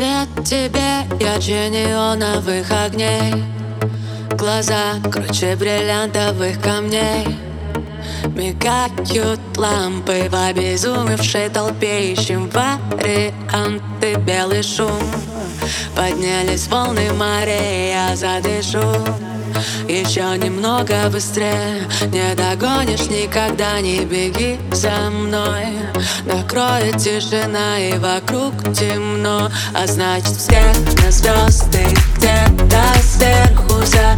Свет тебе ярче неоновых огней Глаза круче бриллиантовых камней. Мигают лампы в обезумевшей толпе. Ищем варианты, белый шум. Поднялись волны морей, я задышу еще немного быстрее. Не догонишь никогда, не беги за мной. Накроет тишина и вокруг темно. А значит всех на звезды где-то сверху за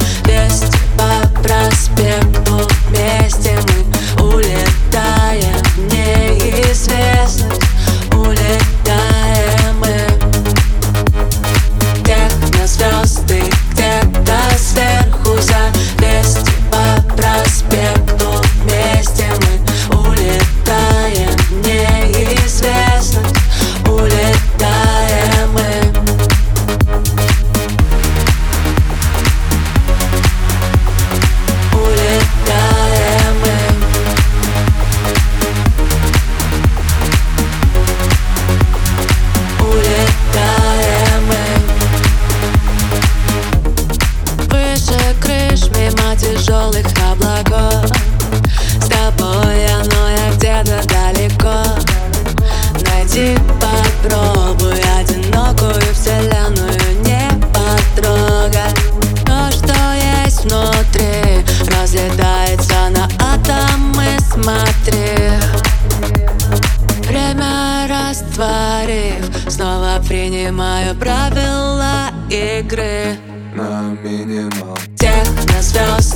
растворив Снова принимаю правила игры. На минимал. Тех на звезды